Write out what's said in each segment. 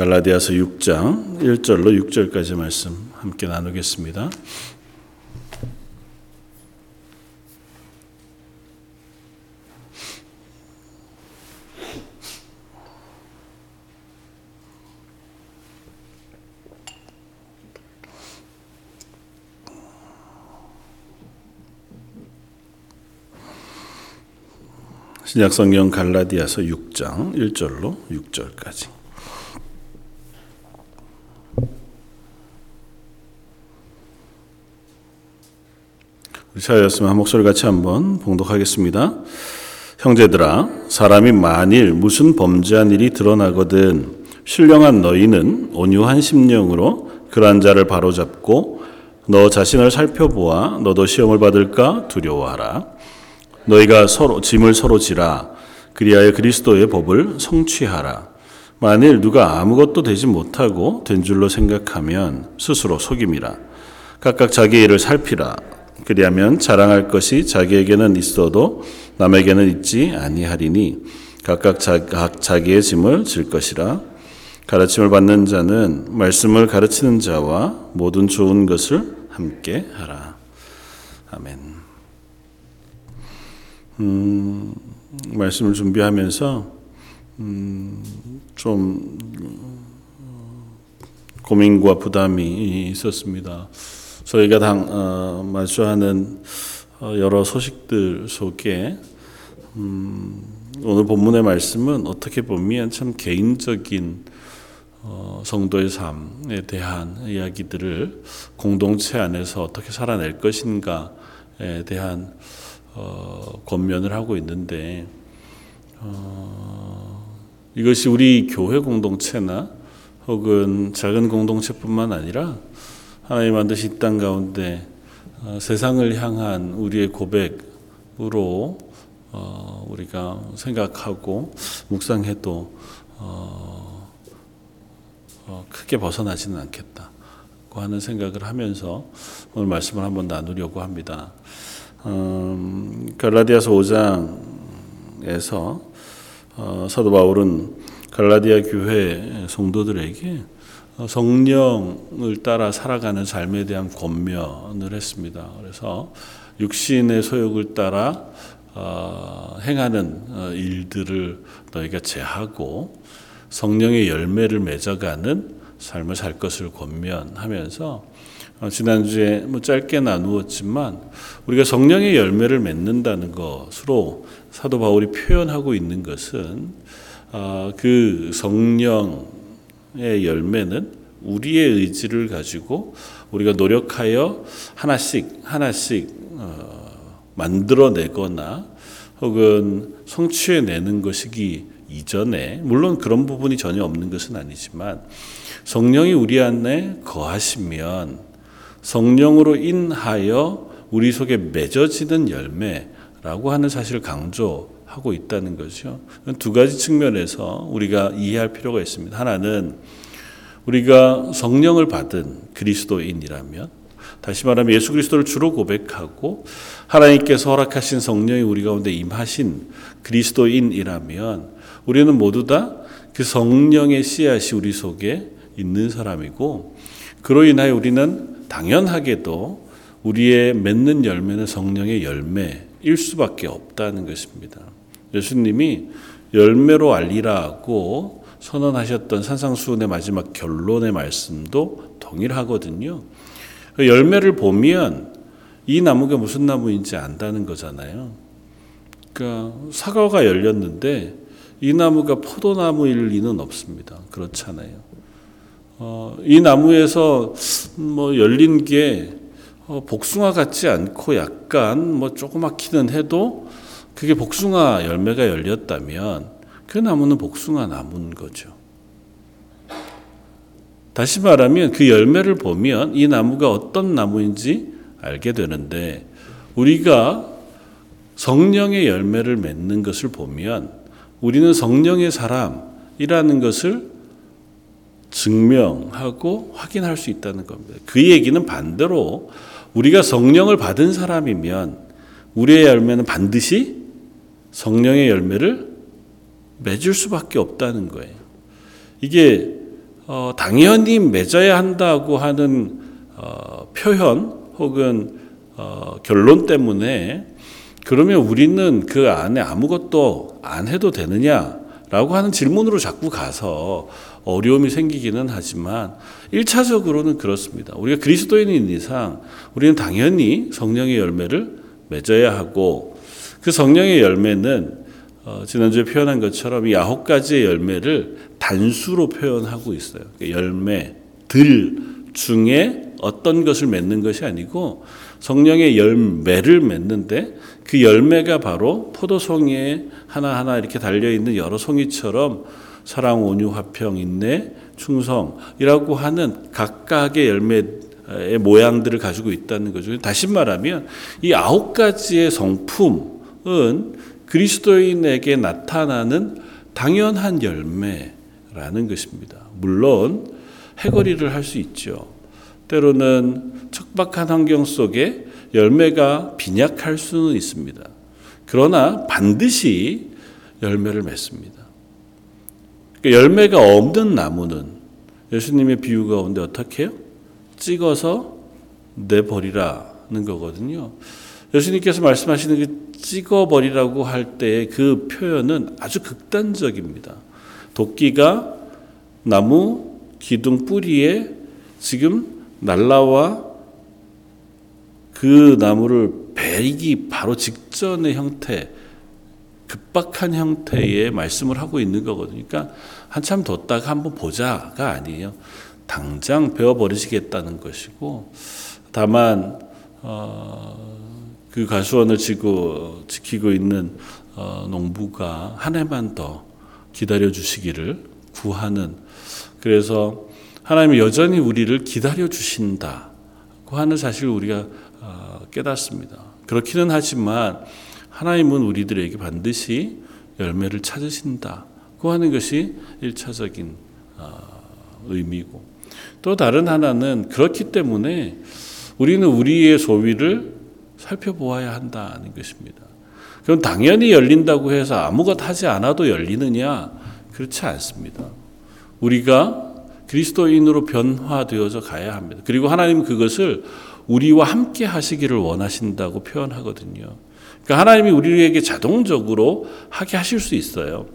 갈라디아서 6장 1절로 6절까지 말씀 함께 나누겠습니다. 신약성경 갈라디아서 6장 1절로 6절까지 차였으면 한 목소리 같이 한번 봉독하겠습니다. 형제들아 사람이 만일 무슨 범죄한 일이 드러나거든 신령한 너희는 온유한 심령으로 그러한 자를 바로잡고 너 자신을 살펴보아 너도 시험을 받을까 두려워하라. 너희가 서로 짐을 서로 지라 그리하여 그리스도의 법을 성취하라. 만일 누가 아무것도 되지 못하고 된 줄로 생각하면 스스로 속임이라. 각각 자기 일을 살피라. 그리하면 자랑할 것이 자기에게는 있어도 남에게는 있지 아니하리니 각각 자, 각 자기의 짐을 질 것이라. 가르침을 받는 자는 말씀을 가르치는 자와 모든 좋은 것을 함께 하라. 아멘. 음, 말씀을 준비하면서 음, 좀 고민과 부담이 있었습니다. 저희가 당 어, 마주하는 어, 여러 소식들 속에 음, 오늘 본문의 말씀은 어떻게 보면 참 개인적인 어, 성도의 삶에 대한 이야기들을 공동체 안에서 어떻게 살아낼 것인가에 대한 어, 권면을 하고 있는데 어, 이것이 우리 교회 공동체나 혹은 작은 공동체뿐만 아니라 하나님 이땅 가운데 어, 세상을 향한 우리의 고백으로 어, 우리가 생각하고 묵상해도 어, 어, 크게 벗어나지는 않겠다 고 하는 생각을 하면서 오늘 말씀을 한번 나누려고 합니다. 음, 갈라디아서 5장에서 어, 사도 바울은 갈라디아 교회 성도들에게 성령을 따라 살아가는 삶에 대한 권면을 했습니다. 그래서 육신의 소욕을 따라 어, 행하는 어, 일들을 너희가 제하고 성령의 열매를 맺어가는 삶을 살 것을 권면하면서 어, 지난주에 뭐 짧게 나누었지만 우리가 성령의 열매를 맺는다는 것으로 사도 바울이 표현하고 있는 것은 어, 그 성령의 열매는 우리의 의지를 가지고 우리가 노력하여 하나씩 하나씩 어, 만들어내거나 혹은 성취해내는 것이기 이전에 물론 그런 부분이 전혀 없는 것은 아니지만 성령이 우리 안에 거하시면 성령으로 인하여 우리 속에 맺어지는 열매라고 하는 사실을 강조 하고 있다는 거죠. 두 가지 측면에서 우리가 이해할 필요가 있습니다. 하나는 우리가 성령을 받은 그리스도인이라면 다시 말하면 예수 그리스도를 주로 고백하고 하나님께서 허락하신 성령이 우리 가운데 임하신 그리스도인이라면 우리는 모두 다 그 성령의 씨앗이 우리 속에 있는 사람이고 그로 인하여 우리는 당연하게도 우리의 맺는 열매는 성령의 열매일 수밖에 없다는 것입니다. 예수님이 열매로 알리라고 선언하셨던 산상수훈의 마지막 결론의 말씀도 동일하거든요. 그 열매를 보면 이 나무가 무슨 나무인지 안다는 거잖아요. 그러니까 사과가 열렸는데 이 나무가 포도나무일 리는 없습니다. 그렇잖아요. 어, 이 나무에서 뭐 열린 게 어, 복숭아 같지 않고 약간 뭐 조그맣기는 해도 그게 복숭아 열매가 열렸다면 그 나무는 복숭아 나무인 거죠. 다시 말하면 그 열매를 보면 이 나무가 어떤 나무인지 알게 되는데 우리가 성령의 열매를 맺는 것을 보면 우리는 성령의 사람이라는 것을 증명하고 확인할 수 있다는 겁니다. 그 얘기는 반대로 우리가 성령을 받은 사람이면 우리의 열매는 반드시 성령의 열매를 맺을 수밖에 없다는 거예요. 이게 어, 당연히 맺어야 한다고 하는 어, 표현 혹은 어, 결론 때문에 그러면 우리는 그 안에 아무것도 안 해도 되느냐라고 하는 질문으로 자꾸 가서 어려움이 생기기는 하지만 1차적으로는 그렇습니다. 우리가 그리스도인인 이상 우리는 당연히 성령의 열매를 맺어야 하고 그 성령의 열매는 어, 지난주에 표현한 것처럼 이 아홉 가지의 열매를 단수로 표현하고 있어요. 열매들 중에 어떤 것을 맺는 것이 아니고 성령의 열매를 맺는데 그 열매가 바로 포도송이에 하나하나 이렇게 달려있는 여러 송이처럼 사랑, 온유, 화평, 인내, 충성이라고 하는 각각의 열매의 모양들을 가지고 있다는 거죠. 다시 말하면 이 아홉 가지의 성품은 그리스도인에게 나타나는 당연한 열매라는 것입니다. 물론 해거리를 할 수 있죠. 때로는 척박한 환경 속에 열매가 빈약할 수는 있습니다. 그러나 반드시 열매를 맺습니다. 그러니까 열매가 없는 나무는 예수님의 비유가 오는데 어떻게 해요? 찍어서 내버리라는 거거든요. 예수님께서 말씀하시는 그 찍어버리라고 할 때의 그 표현은 아주 극단적입니다. 도끼가 나무 기둥 뿌리에 지금 날라와 그 나무를 베기 바로 직전의 형태, 급박한 형태의 말씀을 하고 있는 거거든요. 그러니까 한참 뒀다가 한번 보자가 아니에요. 당장 베어버리시겠다는 것이고, 다만, 어, 그 가수원을 지고, 지키고 있는 어, 농부가 한 해만 더 기다려 주시기를 구하는, 그래서 하나님이 여전히 우리를 기다려 주신다고 하는 사실을 우리가 어, 깨닫습니다. 그렇기는 하지만 하나님은 우리들에게 반드시 열매를 찾으신다고 하는 것이 일차적인 어, 의미고 또 다른 하나는 그렇기 때문에 우리는 우리의 소위를 살펴보아야 한다는 것입니다. 그럼 당연히 열린다고 해서 아무것도 하지 않아도 열리느냐? 그렇지 않습니다. 우리가 그리스도인으로 변화되어져 가야 합니다. 그리고 하나님 그것을 우리와 함께 하시기를 원하신다고 표현하거든요. 그러니까 하나님이 우리에게 자동적으로 하게 하실 수 있어요.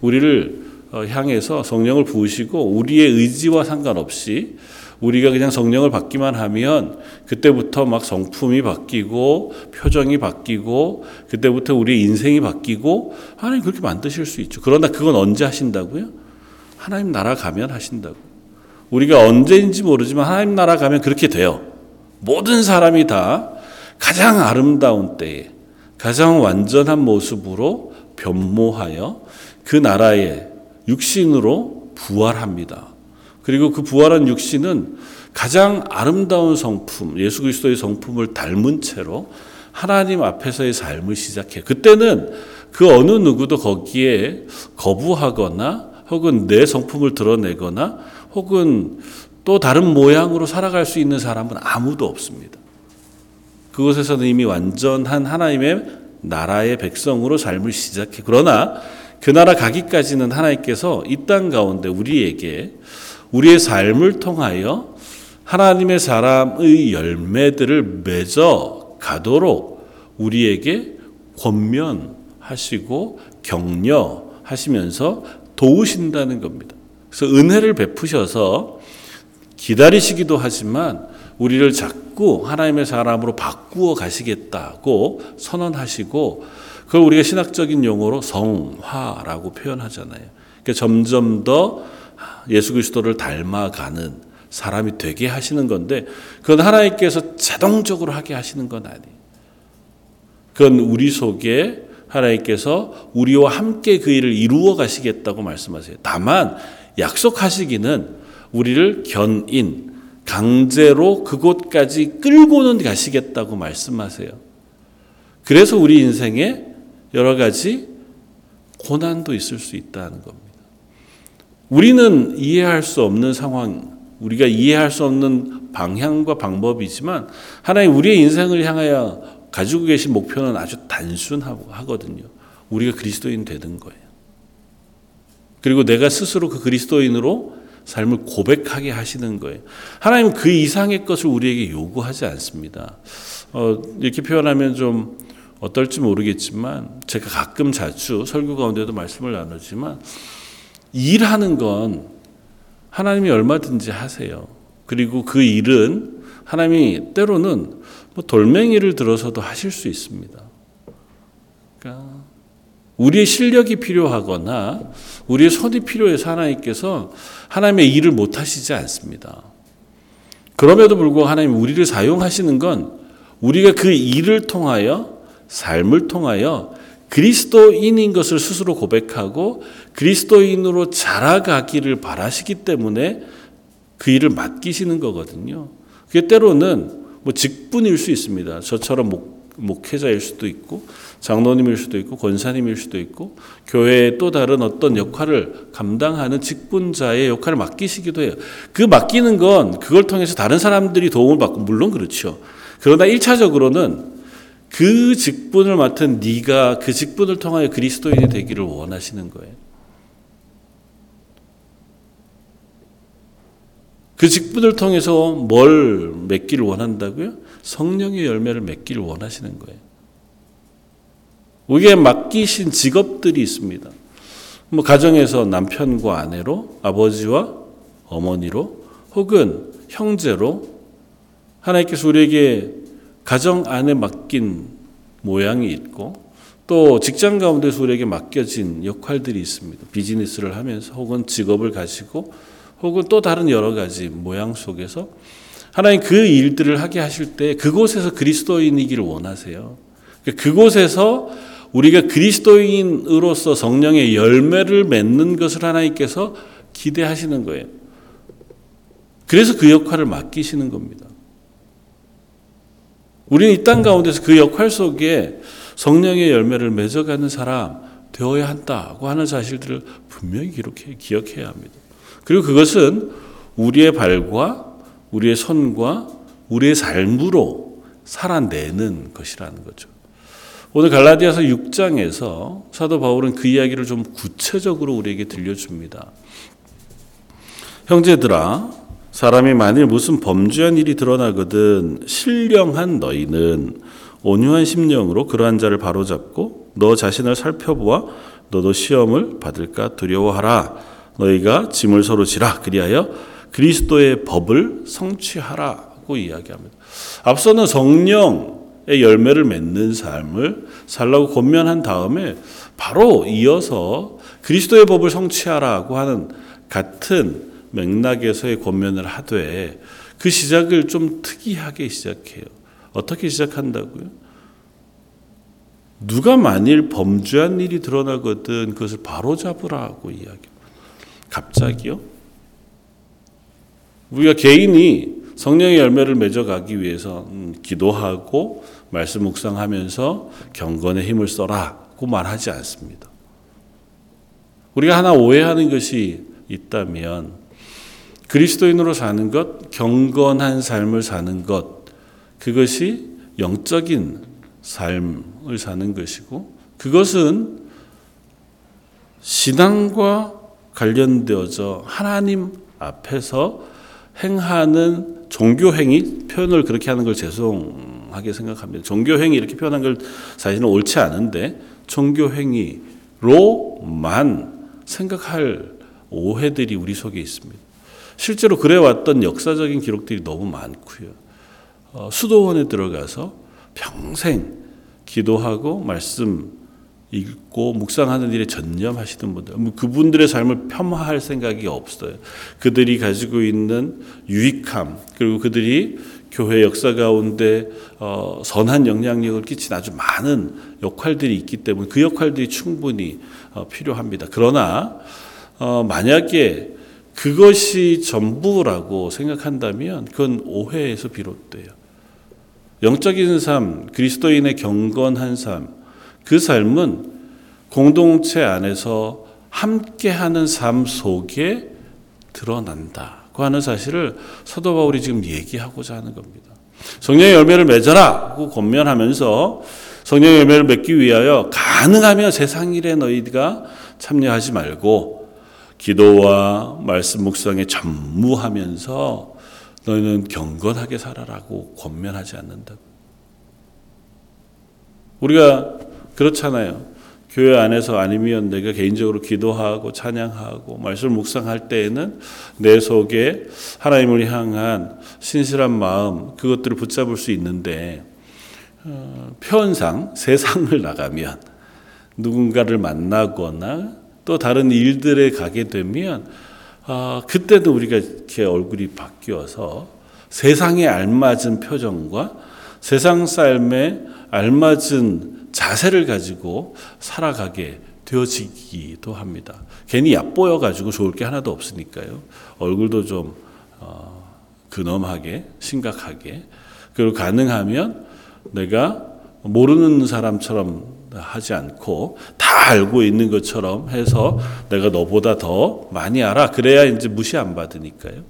우리를 어, 향해서 성령을 부으시고 우리의 의지와 상관없이 우리가 그냥 성령을 받기만 하면 그때부터 막 성품이 바뀌고 표정이 바뀌고 그때부터 우리의 인생이 바뀌고 하나님 그렇게 만드실 수 있죠. 그러나 그건 언제 하신다고요? 하나님 나라 가면 하신다고. 우리가 언제인지 모르지만 하나님 나라 가면 그렇게 돼요. 모든 사람이 다 가장 아름다운 때에 가장 완전한 모습으로 변모하여 그 나라의 육신으로 부활합니다. 그리고 그 부활한 육신은 가장 아름다운 성품, 예수 그리스도의 성품을 닮은 채로 하나님 앞에서의 삶을 시작해. 그때는 그 어느 누구도 거기에 거부하거나 혹은 내 성품을 드러내거나 혹은 또 다른 모양으로 살아갈 수 있는 사람은 아무도 없습니다. 그곳에서는 이미 완전한 하나님의 나라의 백성으로 삶을 시작해. 그러나 그 나라 가기까지는 하나님께서 이 땅 가운데 우리에게 우리의 삶을 통하여 하나님의 사람의 열매들을 맺어 가도록 우리에게 권면하시고 격려하시면서 도우신다는 겁니다. 그래서 은혜를 베푸셔서 기다리시기도 하지만 우리를 자꾸 하나님의 사람으로 바꾸어 가시겠다고 선언하시고 그걸 우리가 신학적인 용어로 성화라고 표현하잖아요. 그러니까 점점 더 예수 그리스도를 닮아가는 사람이 되게 하시는 건데 그건 하나님께서 자동적으로 하게 하시는 건 아니에요. 그건 우리 속에 하나님께서 우리와 함께 그 일을 이루어 가시겠다고 말씀하세요. 다만 약속하시기는 우리를 견인, 강제로 그곳까지 끌고는 가시겠다고 말씀하세요. 그래서 우리 인생에 여러 가지 고난도 있을 수 있다는 겁니다. 우리는 이해할 수 없는 상황, 우리가 이해할 수 없는 방향과 방법이지만 하나님 우리의 인생을 향하여 가지고 계신 목표는 아주 단순하거든요. 우리가 그리스도인 되는 거예요. 그리고 내가 스스로 그 그리스도인으로 삶을 고백하게 하시는 거예요. 하나님은 그 이상의 것을 우리에게 요구하지 않습니다. 어, 이렇게 표현하면 좀 어떨지 모르겠지만 제가 가끔 자주 설교 가운데도 말씀을 나누지만 일하는 건 하나님이 얼마든지 하세요. 그리고 그 일은 하나님이 때로는 뭐 돌멩이를 들어서도 하실 수 있습니다. 그러니까 우리의 실력이 필요하거나 우리의 손이 필요해서 하나님께서 하나님의 일을 못 하시지 않습니다. 그럼에도 불구하고 하나님 우리를 사용하시는 건 우리가 그 일을 통하여 삶을 통하여 그리스도인인 것을 스스로 고백하고 그리스도인으로 자라가기를 바라시기 때문에 그 일을 맡기시는 거거든요. 그게 때로는 뭐 직분일 수 있습니다. 저처럼 목, 목회자일 수도 있고 장로님일 수도 있고 권사님일 수도 있고 교회의 또 다른 어떤 역할을 감당하는 직분자의 역할을 맡기시기도 해요. 그 맡기는 건 그걸 통해서 다른 사람들이 도움을 받고 물론 그렇죠. 그러나 1차적으로는 그 직분을 맡은 네가 그 직분을 통하여 그리스도인이 되기를 원하시는 거예요. 그 직분을 통해서 뭘 맺기를 원한다고요? 성령의 열매를 맺기를 원하시는 거예요. 우리에게 맡기신 직업들이 있습니다. 뭐 가정에서 남편과 아내로, 아버지와 어머니로, 혹은 형제로 하나님께서 우리에게 가정 안에 맡긴 모양이 있고 또 직장 가운데서 우리에게 맡겨진 역할들이 있습니다. 비즈니스를 하면서 혹은 직업을 가지고 혹은 또 다른 여러 가지 모양 속에서 하나님 그 일들을 하게 하실 때 그곳에서 그리스도인이기를 원하세요. 그곳에서 우리가 그리스도인으로서 성령의 열매를 맺는 것을 하나님께서 기대하시는 거예요. 그래서 그 역할을 맡기시는 겁니다. 우리는 이 땅 가운데서 그 역할 속에 성령의 열매를 맺어가는 사람 되어야 한다고 하는 사실들을 분명히 기록해, 기억해야 합니다. 그리고 그것은 우리의 발과 우리의 손과 우리의 삶으로 살아내는 것이라는 거죠. 오늘 갈라디아서 6장에서 사도 바울은 그 이야기를 좀 구체적으로 우리에게 들려줍니다. 형제들아, 사람이 만일 무슨 범죄한 일이 드러나거든 신령한 너희는 온유한 심령으로 그러한 자를 바로잡고 너 자신을 살펴보아 너도 시험을 받을까 두려워하라. 너희가 짐을 서로 지라. 그리하여 그리스도의 법을 성취하라고 이야기합니다. 앞서는 성령의 열매를 맺는 삶을 살라고 권면한 다음에 바로 이어서 그리스도의 법을 성취하라고 하는 같은 맥락에서의 권면을 하되 그 시작을 좀 특이하게 시작해요. 어떻게 시작한다고요? 누가 만일 범죄한 일이 드러나거든 그것을 바로 잡으라고 이야기. 갑자기요? 우리가 개인이 성령의 열매를 맺어가기 위해서 음, 기도하고 말씀 묵상하면서 경건의 힘을 써라고 말하지 않습니다. 우리가 하나 오해하는 것이 있다면 그리스도인으로 사는 것, 경건한 삶을 사는 것, 그것이 영적인 삶을 사는 것이고, 그것은 신앙과 관련되어져 하나님 앞에서 행하는 종교행위, 표현을 그렇게 하는 걸 죄송하게 생각합니다. 종교행위 이렇게 표현한 걸 사실은 옳지 않은데, 종교행위로만 생각할 오해들이 우리 속에 있습니다. 실제로 그래왔던 역사적인 기록들이 너무 많고요. 어, 수도원에 들어가서 평생 기도하고 말씀 읽고 묵상하는 일에 전념하시던 분들, 뭐 그분들의 삶을 폄하할 생각이 없어요. 그들이 가지고 있는 유익함, 그리고 그들이 교회 역사 가운데 어, 선한 영향력을 끼친 아주 많은 역할들이 있기 때문에 그 역할들이 충분히 어, 필요합니다. 그러나 어, 만약에 그것이 전부라고 생각한다면 그건 오해에서 비롯돼요. 영적인 삶, 그리스도인의 경건한 삶, 그 삶은 공동체 안에서 함께하는 삶 속에 드러난다고 하는 사실을 사도 바울이 지금 얘기하고자 하는 겁니다. 성령의 열매를 맺어라고 권면하면서 성령의 열매를 맺기 위하여 가능하면 세상 일에 너희가 참여하지 말고 기도와 말씀 묵상에 전무하면서 너희는 경건하게 살아라고 권면하지 않는다. 우리가 그렇잖아요. 교회 안에서 아니면 내가 개인적으로 기도하고 찬양하고 말씀 묵상할 때에는 내 속에 하나님을 향한 신실한 마음 그것들을 붙잡을 수 있는데 어, 표현상 세상을 나가면 누군가를 만나거나 또 다른 일들에 가게 되면 어, 그때도 우리가 이렇게 얼굴이 바뀌어서 세상에 알맞은 표정과 세상 삶에 알맞은 자세를 가지고 살아가게 되어지기도 합니다. 괜히 얕보여 가지고 좋을 게 하나도 없으니까요. 얼굴도 좀 어, 근엄하게 심각하게 그리고 가능하면 내가 모르는 사람처럼 하지 않고 다 알고 있는 것처럼 해서 내가 너보다 더 많이 알아. 그래야 이제 무시 안 받으니까요.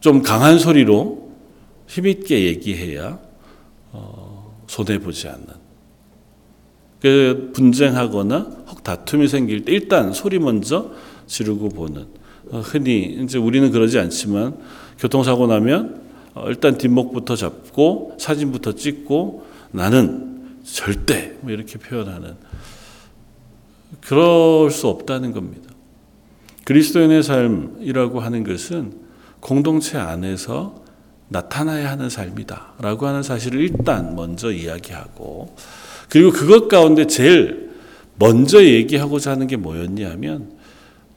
좀 강한 소리로 힘있게 얘기해야 어, 손해 보지 않는. 그 분쟁하거나 혹 다툼이 생길 때 일단 소리 먼저 지르고 보는. 어, 흔히 이제 우리는 그러지 않지만 교통사고 나면 어, 일단 뒷목부터 잡고 사진부터 찍고 나는 절대 뭐 이렇게 표현하는 그럴 수 없다는 겁니다. 그리스도인의 삶이라고 하는 것은 공동체 안에서 나타나야 하는 삶이다라고 하는 사실을 일단 먼저 이야기하고 그리고 그것 가운데 제일 먼저 얘기하고자 하는 게 뭐였냐면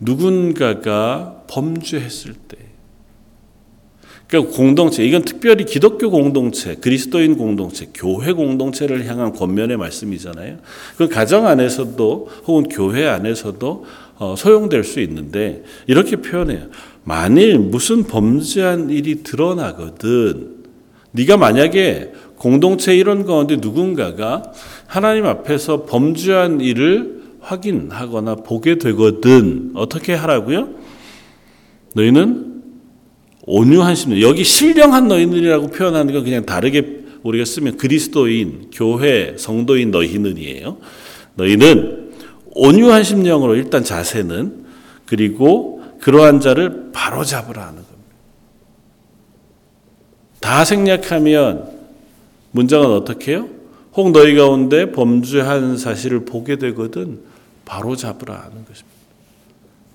누군가가 범죄했을 때 그러니까 공동체 이건 특별히 기독교 공동체, 그리스도인 공동체, 교회 공동체를 향한 권면의 말씀이잖아요. 그 가정 안에서도 혹은 교회 안에서도 어, 소용될 수 있는데 이렇게 표현해요. 만일 무슨 범죄한 일이 드러나거든 네가 만약에 공동체 이런 가운데 누군가가 하나님 앞에서 범죄한 일을 확인하거나 보게 되거든 어떻게 하라고요? 너희는 온유한 심령 여기 신령한 너희들이라고 표현하는 건 그냥 다르게 우리가 쓰면 그리스도인 교회 성도인 너희는이에요. 너희는 온유한 심령으로 일단 자세는 그리고 그러한 자를 바로 잡으라 하는 겁니다. 다 생략하면 문장은 어떻게 해요? 혹 너희 가운데 범죄한 사실을 보게 되거든 바로 잡으라 하는 것입니다.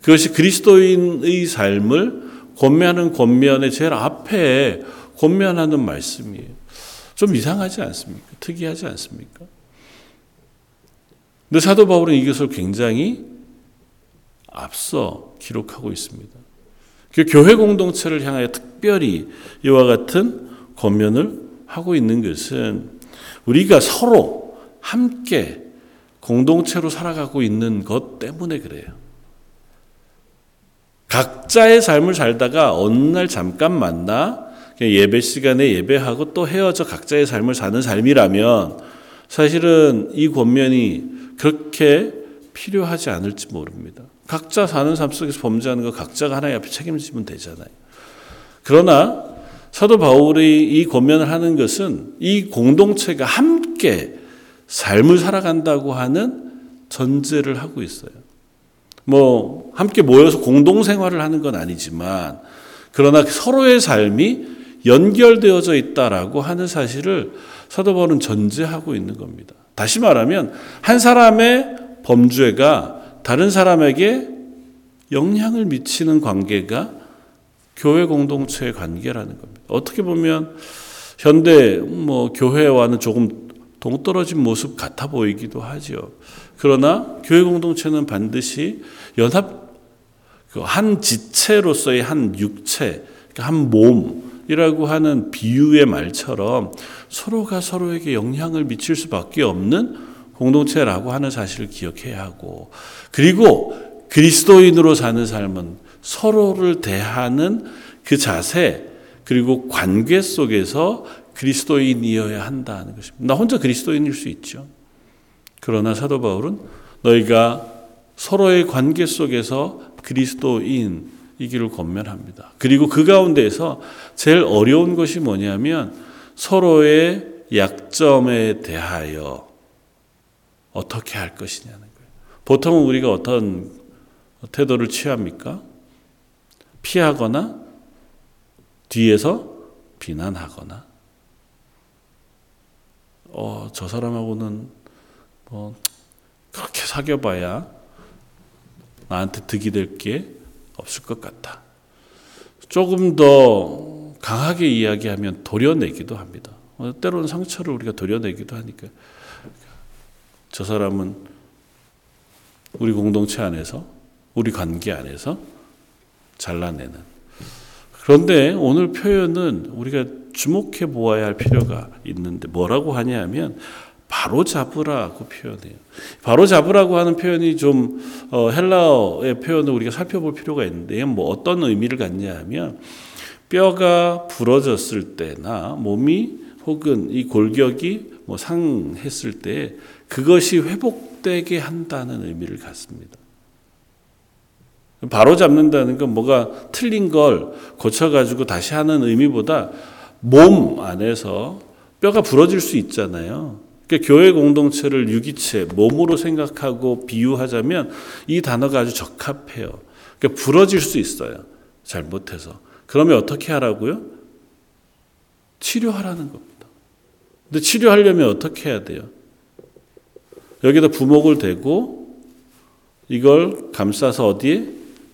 그것이 그리스도인의 삶을 권면하는 권면의 제일 앞에 권면하는 말씀이에요. 좀 이상하지 않습니까? 특이하지 않습니까? 근데 사도 바울은 이것을 굉장히 앞서 기록하고 있습니다. 그 교회 공동체를 향하여 특별히 이와 같은 권면을 하고 있는 것은 우리가 서로 함께 공동체로 살아가고 있는 것 때문에 그래요. 각자의 삶을 살다가 어느 날 잠깐 만나 예배 시간에 예배하고 또 헤어져 각자의 삶을 사는 삶이라면 사실은 이 권면이 그렇게 필요하지 않을지 모릅니다. 각자 사는 삶 속에서 범죄하는 거 각자가 하나님 앞에 책임지면 되잖아요. 그러나 사도 바울이 이 권면을 하는 것은 이 공동체가 함께 삶을 살아간다고 하는 전제를 하고 있어요. 뭐 함께 모여서 공동 생활을 하는 건 아니지만 그러나 서로의 삶이 연결되어져 있다라고 하는 사실을 사도 바울은 전제하고 있는 겁니다. 다시 말하면 한 사람의 범죄가 다른 사람에게 영향을 미치는 관계가 교회 공동체의 관계라는 겁니다. 어떻게 보면 현대 뭐 교회와는 조금 동떨어진 모습 같아 보이기도 하죠. 그러나 교회 공동체는 반드시 연합 그한 지체로서의 한 육체, 그러니까 한 몸이라고 하는 비유의 말처럼 서로가 서로에게 영향을 미칠 수밖에 없는 공동체라고 하는 사실을 기억해야 하고 그리고 그리스도인으로 사는 삶은 서로를 대하는 그 자세 그리고 관계 속에서 그리스도인이어야 한다는 것입니다. 나 혼자 그리스도인일 수 있죠. 그러나 사도 바울은 너희가 서로의 관계 속에서 그리스도인이기를 권면합니다. 그리고 그 가운데에서 제일 어려운 것이 뭐냐면 서로의 약점에 대하여 어떻게 할 것이냐는 거예요. 보통은 우리가 어떤 태도를 취합니까? 피하거나 뒤에서 비난하거나 어, 저 사람하고는 뭐 그렇게 사귀어 봐야 나한테 득이 될 게 없을 것 같다. 조금 더 강하게 이야기하면 도려내기도 합니다. 어, 때로는 상처를 우리가 도려내기도 하니까 저 사람은 우리 공동체 안에서 우리 관계 안에서 잘라내는 그런데 오늘 표현은 우리가 주목해 보아야 할 필요가 있는데 뭐라고 하냐면 바로 잡으라고 표현해요. 바로 잡으라고 하는 표현이 좀 어, 헬라어의 표현을 우리가 살펴볼 필요가 있는데 뭐 어떤 의미를 갖냐 하면 뼈가 부러졌을 때나 몸이 혹은 이 골격이 뭐 상했을 때 그것이 회복되게 한다는 의미를 갖습니다. 바로 잡는다는 건 뭐가 틀린 걸 고쳐가지고 다시 하는 의미보다 몸 안에서 뼈가 부러질 수 있잖아요. 그러니까 교회 공동체를 유기체, 몸으로 생각하고 비유하자면 이 단어가 아주 적합해요. 그러니까 부러질 수 있어요. 잘못해서. 그러면 어떻게 하라고요? 치료하라는 겁니다. 근데 치료하려면 어떻게 해야 돼요? 여기다 부목을 대고 이걸 감싸서 어디에?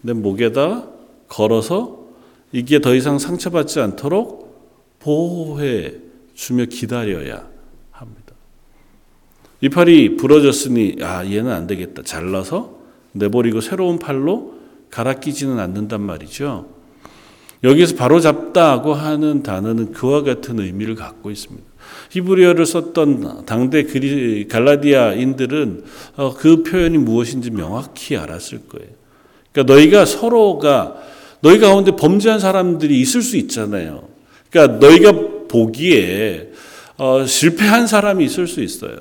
내 목에다 걸어서 이게 더 이상 상처받지 않도록 보호해 주며 기다려야 합니다. 이 팔이 부러졌으니 아 얘는 안 되겠다. 잘라서 내버리고 새로운 팔로 갈아 끼지는 않는단 말이죠. 여기서 바로 잡다고 하는 단어는 그와 같은 의미를 갖고 있습니다. 히브리어를 썼던 당대 갈라디아인들은 어, 그 표현이 무엇인지 명확히 알았을 거예요. 그러니까 너희가 서로가 너희 가운데 범죄한 사람들이 있을 수 있잖아요. 그러니까 너희가 보기에 어, 실패한 사람이 있을 수 있어요.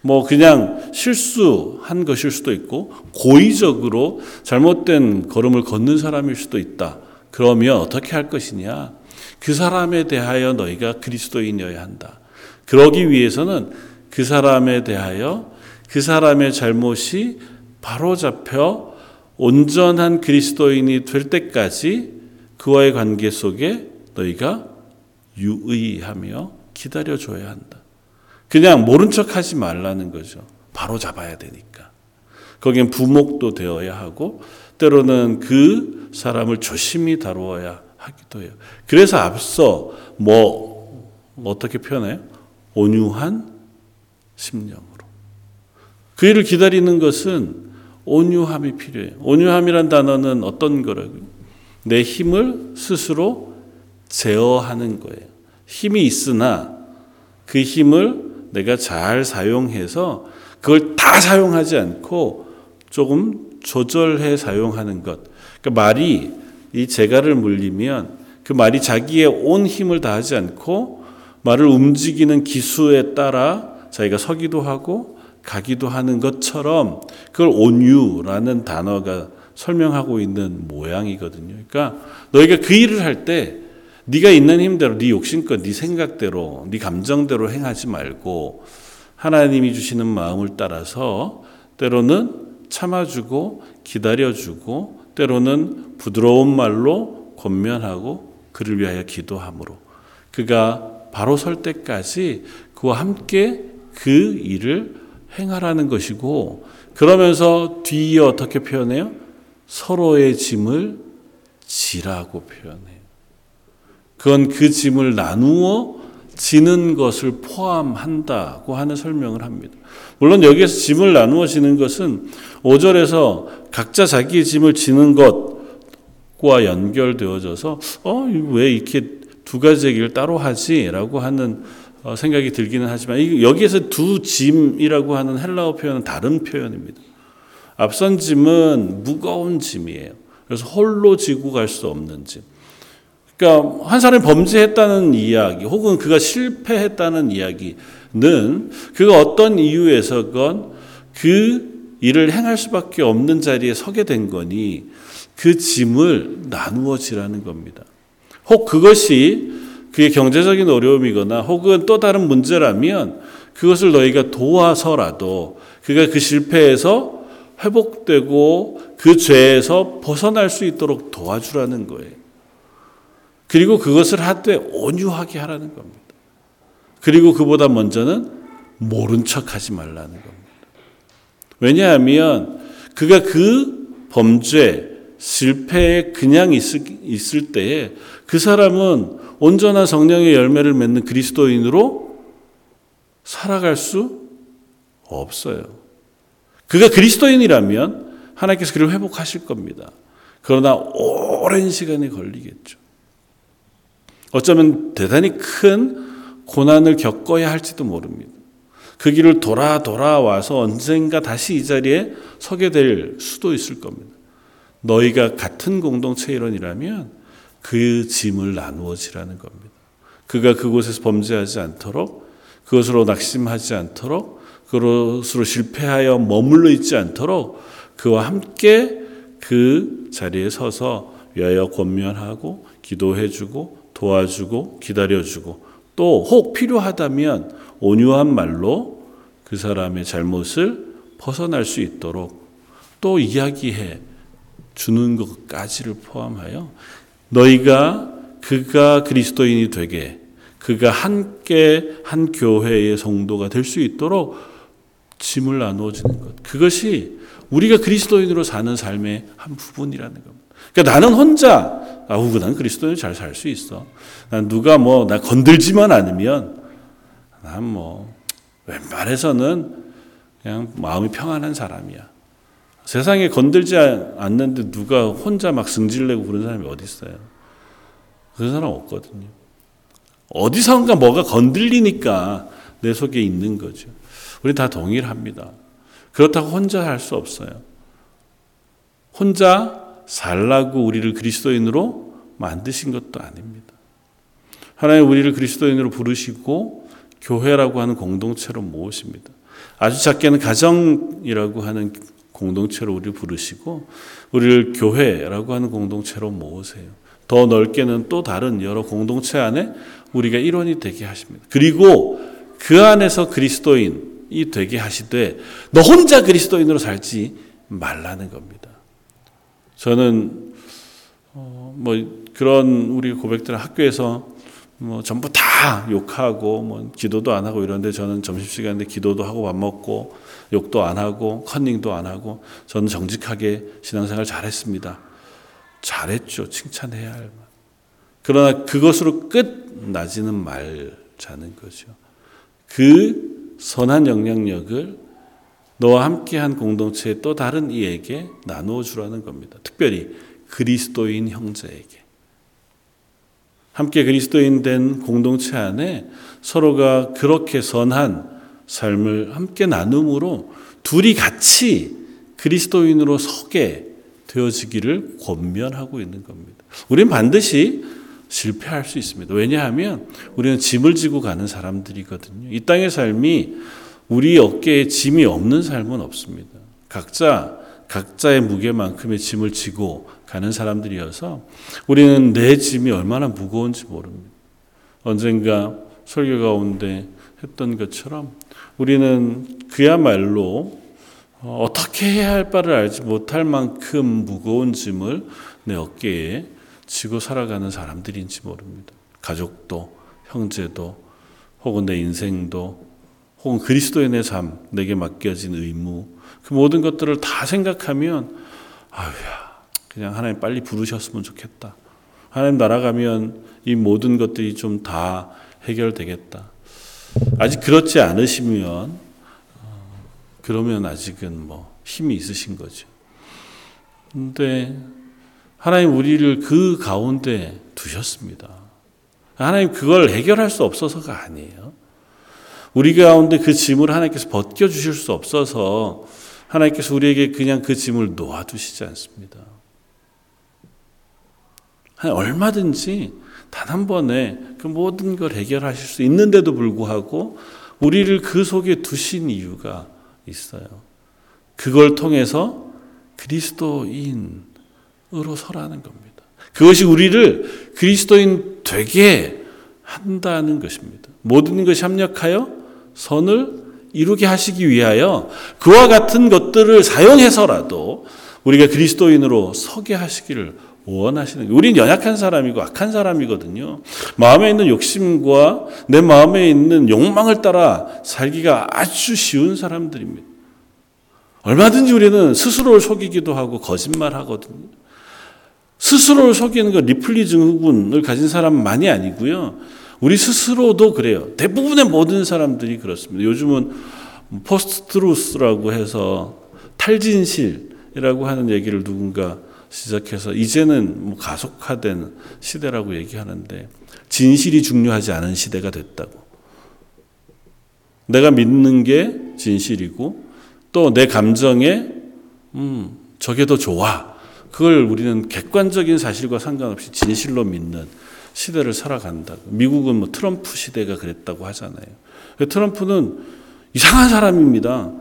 뭐 그냥 실수한 것일 수도 있고 고의적으로 잘못된 걸음을 걷는 사람일 수도 있다. 그러면 어떻게 할 것이냐? 그 사람에 대하여 너희가 그리스도인이어야 한다. 그러기 위해서는 그 사람에 대하여 그 사람의 잘못이 바로 잡혀 온전한 그리스도인이 될 때까지 그와의 관계 속에 너희가 유의하며 기다려줘야 한다. 그냥 모른 척 하지 말라는 거죠. 바로 잡아야 되니까. 거긴 부목도 되어야 하고, 때로는 그 사람을 조심히 다루어야 하기도 해요. 그래서 앞서 뭐, 어떻게 표현해요? 온유한 심령으로. 그 일을 기다리는 것은 온유함이 필요해요. 온유함이란 단어는 어떤 거라고요? 내 힘을 스스로 제어하는 거예요. 힘이 있으나 그 힘을 내가 잘 사용해서 그걸 다 사용하지 않고 조금 조절해 사용하는 것. 그러니까 말이 이 재갈을 물리면 그 말이 자기의 온 힘을 다하지 않고 말을 움직이는 기수에 따라 자기가 서기도 하고 가기도 하는 것처럼 그걸 온유라는 단어가 설명하고 있는 모양이거든요. 그러니까 너희가 그 일을 할 때 네가 있는 힘대로 네 욕심껏 네 생각대로 네 감정대로 행하지 말고 하나님이 주시는 마음을 따라서 때로는 참아주고 기다려주고 때로는 부드러운 말로 권면하고 그를 위하여 기도함으로 그가 바로 설 때까지 그와 함께 그 일을 행하라는 것이고 그러면서 뒤에 어떻게 표현해요? 서로의 짐을 지라고 표현해요. 그건 그 짐을 나누어 지는 것을 포함한다고 하는 설명을 합니다. 물론 여기에서 짐을 나누어 지는 것은 5절에서 각자 자기의 짐을 지는 것과 연결되어져서 어, 왜 이렇게 두 가지 얘기를 따로 하지 라고 하는 어, 생각이 들기는 하지만 여기에서 두 짐이라고 하는 헬라어 표현은 다른 표현입니다. 앞선 짐은 무거운 짐이에요. 그래서 홀로 지고 갈 수 없는 짐. 그러니까 한 사람이 범죄했다는 이야기 혹은 그가 실패했다는 이야기는 그가 어떤 이유에서건 그 일을 행할 수밖에 없는 자리에 서게 된 거니 그 짐을 나누어 지라는 겁니다. 혹 그것이 그의 경제적인 어려움이거나 혹은 또 다른 문제라면 그것을 너희가 도와서라도 그가 그 실패에서 회복되고 그 죄에서 벗어날 수 있도록 도와주라는 거예요. 그리고 그것을 하되 온유하게 하라는 겁니다. 그리고 그보다 먼저는 모른 척 하지 말라는 겁니다. 왜냐하면 그가 그 범죄, 실패에 그냥 있을, 있을 때에 그 사람은 온전한 성령의 열매를 맺는 그리스도인으로 살아갈 수 없어요. 그가 그리스도인이라면 하나님께서 그를 회복하실 겁니다. 그러나 오랜 시간이 걸리겠죠. 어쩌면 대단히 큰 고난을 겪어야 할지도 모릅니다. 그 길을 돌아 돌아와서 언젠가 다시 이 자리에 서게 될 수도 있을 겁니다. 너희가 같은 공동체 일원이라면 그 짐을 나누어 지라는 겁니다. 그가 그곳에서 범죄하지 않도록 그것으로 낙심하지 않도록 그것으로 실패하여 머물러 있지 않도록 그와 함께 그 자리에 서서 위하여 권면하고 기도해주고 도와주고 기다려주고 또 혹 필요하다면 온유한 말로 그 사람의 잘못을 벗어날 수 있도록 또 이야기해 주는 것까지를 포함하여 너희가 그가 그리스도인이 되게 그가 함께 한 교회의 성도가 될 수 있도록 짐을 나누어 주는 것. 그것이 우리가 그리스도인으로 사는 삶의 한 부분이라는 겁니다. 그러니까 나는 혼자 아우 난 그리스도인 잘 살 수 있어. 난 누가 뭐 나 건들지만 않으면 난 뭐 웬만해서는 그냥 마음이 평안한 사람이야. 세상에 건들지 않는데 누가 혼자 막 승질내고 그런 사람이 어디 있어요? 그런 사람 없거든요. 어디선가 뭐가 건들리니까 내 속에 있는 거죠. 우리 다 동일합니다. 그렇다고 혼자 할 수 없어요. 혼자 살라고 우리를 그리스도인으로 만드신 것도 아닙니다. 하나님 우리를 그리스도인으로 부르시고 교회라고 하는 공동체로 모으십니다. 아주 작게는 가정이라고 하는 공동체로 우리를 부르시고 우리를 교회라고 하는 공동체로 모으세요. 더 넓게는 또 다른 여러 공동체 안에 우리가 일원이 되게 하십니다. 그리고 그 안에서 그리스도인이 되게 하시되 너 혼자 그리스도인으로 살지 말라는 겁니다. 저는 어 뭐 그런 우리 고백들 학교에서 뭐 전부 다 욕하고 뭐 기도도 안 하고 이런데 저는 점심시간에 기도도 하고 밥 먹고 욕도 안 하고 컨닝도 안 하고 저는 정직하게 신앙생활 잘했습니다. 잘했죠. 칭찬해야 할 만. 그러나 그것으로 끝나지는 말자는 거죠. 그 선한 영향력을 너와 함께한 공동체의 또 다른 이에게 나누어 주라는 겁니다. 특별히 그리스도인 형제에게. 함께 그리스도인 된 공동체 안에 서로가 그렇게 선한 삶을 함께 나눔으로 둘이 같이 그리스도인으로 서게 되어지기를 권면하고 있는 겁니다. 우리는 반드시 실패할 수 있습니다. 왜냐하면 우리는 짐을 지고 가는 사람들이거든요. 이 땅의 삶이 우리 어깨에 짐이 없는 삶은 없습니다. 각자 각자의 무게만큼의 짐을 지고 가는 사람들이어서 우리는 내 짐이 얼마나 무거운지 모릅니다. 언젠가 설교 가운데 했던 것처럼 우리는 그야말로 어떻게 해야 할 바를 알지 못할 만큼 무거운 짐을 내 어깨에 지고 살아가는 사람들인지 모릅니다. 가족도, 형제도, 혹은 내 인생도, 혹은 그리스도인의 삶, 내게 맡겨진 의무, 그 모든 것들을 다 생각하면, 아유야, 그냥 하나님 빨리 부르셨으면 좋겠다. 하나님 날아가면 이 모든 것들이 좀 다 해결되겠다. 아직 그렇지 않으시면 어, 그러면 아직은 뭐 힘이 있으신 거죠. 근데 하나님 우리를 그 가운데 두셨습니다. 하나님 그걸 해결할 수 없어서가 아니에요. 우리 가운데 그 짐을 하나님께서 벗겨 주실 수 없어서 하나님께서 우리에게 그냥 그 짐을 놓아 두시지 않습니다. 얼마든지 단 한 번에 그 모든 걸 해결하실 수 있는데도 불구하고 우리를 그 속에 두신 이유가 있어요. 그걸 통해서 그리스도인으로 서라는 겁니다. 그것이 우리를 그리스도인 되게 한다는 것입니다. 모든 것이 합력하여 선을 이루게 하시기 위하여 그와 같은 것들을 사용해서라도 우리가 그리스도인으로 서게 하시기를 원하시는. 우린 연약한 사람이고 악한 사람이거든요. 마음에 있는 욕심과 내 마음에 있는 욕망을 따라 살기가 아주 쉬운 사람들입니다. 얼마든지 우리는 스스로를 속이기도 하고 거짓말하거든요. 스스로를 속이는 거 리플리 증후군을 가진 사람만이 아니고요. 우리 스스로도 그래요. 대부분의 모든 사람들이 그렇습니다. 요즘은 post-truth라고 해서 탈진실이라고 하는 얘기를 누군가 시작해서 이제는 뭐 가속화된 시대라고 얘기하는데 진실이 중요하지 않은 시대가 됐다고. 내가 믿는 게 진실이고 또 내 감정에 음 저게 더 좋아. 그걸 우리는 객관적인 사실과 상관없이 진실로 믿는 시대를 살아간다. 미국은 뭐 트럼프 시대가 그랬다고 하잖아요. 트럼프는 이상한 사람입니다.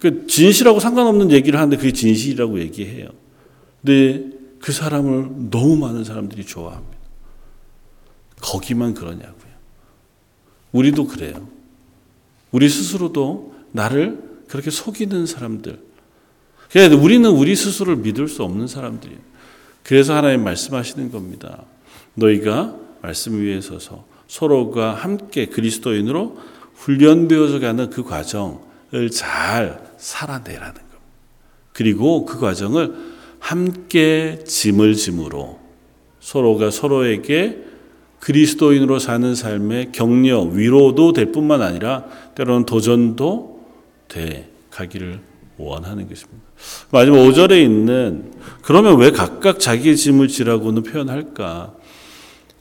그 진실하고 상관없는 얘기를 하는데 그게 진실이라고 얘기해요. 근데 그 사람을 너무 많은 사람들이 좋아합니다. 거기만 그러냐고요. 우리도 그래요. 우리 스스로도 나를 그렇게 속이는 사람들. 그래서 우리는 우리 스스로를 믿을 수 없는 사람들이에요. 그래서 하나님 말씀하시는 겁니다. 너희가 말씀 위에 서서 서로가 함께 그리스도인으로 훈련되어져 가는 그 과정을 잘 살아내라는 겁니다. 그리고 그 과정을 함께 짐을 짐으로 서로가 서로에게 그리스도인으로 사는 삶의 격려, 위로도 될 뿐만 아니라 때로는 도전도 돼 가기를 원하는 것입니다. 마지막 5절에 있는 그러면 왜 각각 자기의 짐을 지라고는 표현할까?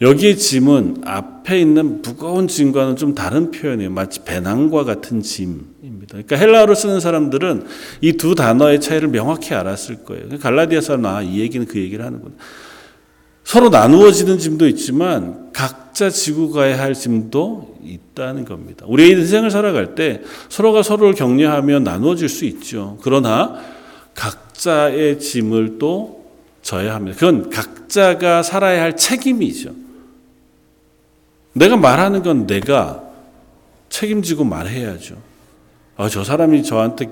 여기의 짐은 앞에 있는 무거운 짐과는 좀 다른 표현이에요. 마치 배낭과 같은 짐입니다. 그러니까 헬라어를 쓰는 사람들은 이 두 단어의 차이를 명확히 알았을 거예요. 갈라디아 사람 아, 이 얘기는 그 얘기를 하는구나. 서로 나누어지는 짐도 있지만 각자 지고 가야 할 짐도 있다는 겁니다. 우리의 인생을 살아갈 때 서로가 서로를 격려하며 나누어질 수 있죠. 그러나 각자의 짐을 또 져야 합니다. 그건 각자가 살아야 할 책임이죠. 내가 말하는 건 내가 책임지고 말해야죠. 아, 저 사람이 저한테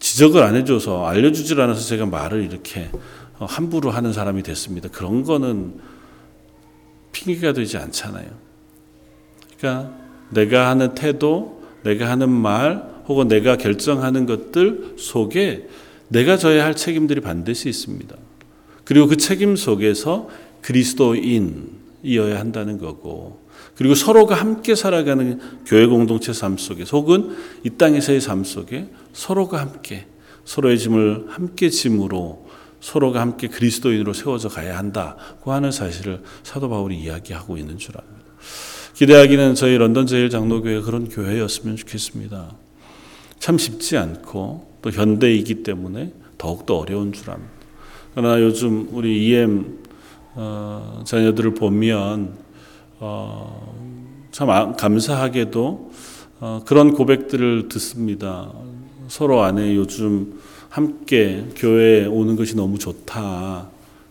지적을 안 해줘서 알려주질 않아서 제가 말을 이렇게 함부로 하는 사람이 됐습니다. 그런 거는 핑계가 되지 않잖아요. 그러니까 내가 하는 태도, 내가 하는 말, 혹은 내가 결정하는 것들 속에 내가 져야 할 책임들이 반드시 있습니다. 그리고 그 책임 속에서 그리스도인이어야 한다는 거고, 그리고 서로가 함께 살아가는 교회 공동체 삶 속에 혹은 이 땅에서의 삶 속에 서로가 함께 서로의 짐을 함께 짐으로 서로가 함께 그리스도인으로 세워져 가야 한다고 하는 사실을 사도 바울이 이야기하고 있는 줄 압니다. 기대하기는 저희 런던 제일 장로교회 그런 교회였으면 좋겠습니다. 참 쉽지 않고 또 현대이기 때문에 더욱더 어려운 줄 압니다. 그러나 요즘 우리 EM 어, 자녀들을 보면 어, 참 아, 감사하게도 어, 그런 고백들을 듣습니다. 서로 안에 요즘 함께 교회에 오는 것이 너무 좋다.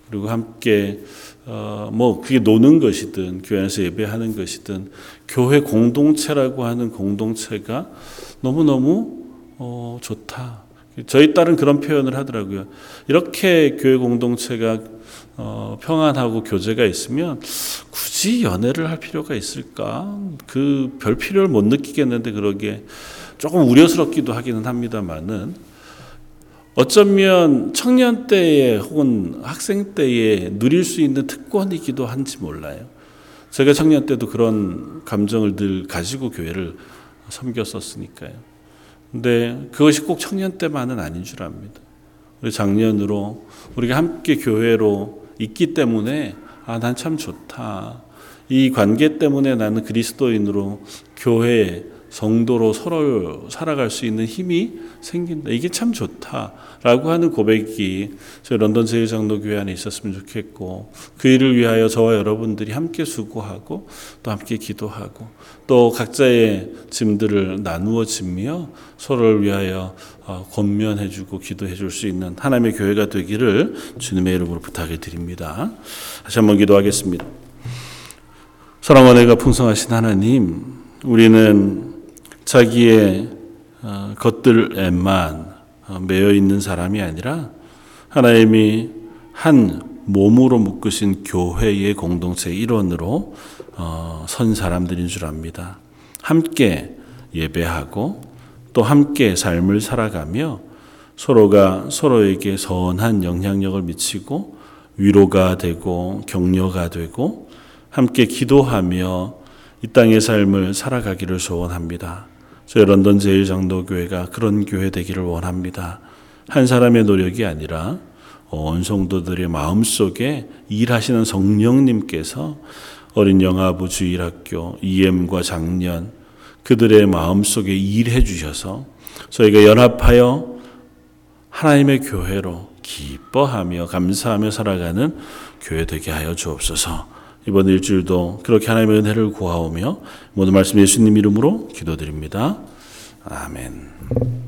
그리고 함께 어, 뭐 그게 노는 것이든 교회 에서 예배하는 것이든 교회 공동체라고 하는 공동체가 너무 너무 어, 좋다. 저희 딸은 그런 표현을 하더라고요. 이렇게 교회 공동체가 어, 평안하고 교제가 있으면 굳이 연애를 할 필요가 있을까? 그 별 필요를 못 느끼겠는데 그러게 조금 우려스럽기도 하기는 합니다만은 어쩌면 청년 때에 혹은 학생 때에 누릴 수 있는 특권이기도 한지 몰라요. 제가 청년 때도 그런 감정을 늘 가지고 교회를 섬겼었으니까요. 근데 그것이 꼭 청년 때만은 아닌 줄 압니다. 우리 작년으로 우리가 함께 교회로 있기 때문에 아, 난 참 좋다. 이 관계 때문에 나는 그리스도인으로 교회 성도로 서로 살아갈 수 있는 힘이 생긴다. 이게 참 좋다라고 하는 고백이 저희 런던 제일장로 교회 안에 있었으면 좋겠고 그 일을 위하여 저와 여러분들이 함께 수고하고 또 함께 기도하고 또 각자의 짐들을 나누어 지며 서로를 위하여 어, 권면해 주고 기도해 줄 수 있는 하나님의 교회가 되기를 주님의 이름으로 부탁해 드립니다. 다시 한번 기도하겠습니다. 사랑과 내가 풍성하신 하나님, 우리는 자기의 어, 것들에만 어, 매여 있는 사람이 아니라 하나님이 한 몸으로 묶으신 교회의 공동체 일원으로 어, 선 사람들인 줄 압니다. 함께 예배하고 또 함께 삶을 살아가며 서로가 서로에게 선한 영향력을 미치고 위로가 되고 격려가 되고 함께 기도하며 이 땅의 삶을 살아가기를 소원합니다. 저희 런던 제일장로교회가 그런 교회 되기를 원합니다. 한 사람의 노력이 아니라 온 성도들의 마음 속에 일하시는 성령님께서 어린 영아부 주일학교 EM과 작년 그들의 마음 속에 일해 주셔서 저희가 연합하여 하나님의 교회로 기뻐하며 감사하며 살아가는 교회 되게 하여 주옵소서. 이번 일주일도 그렇게 하나님의 은혜를 구하오며 모든 말씀 예수님 이름으로 기도드립니다. 아멘.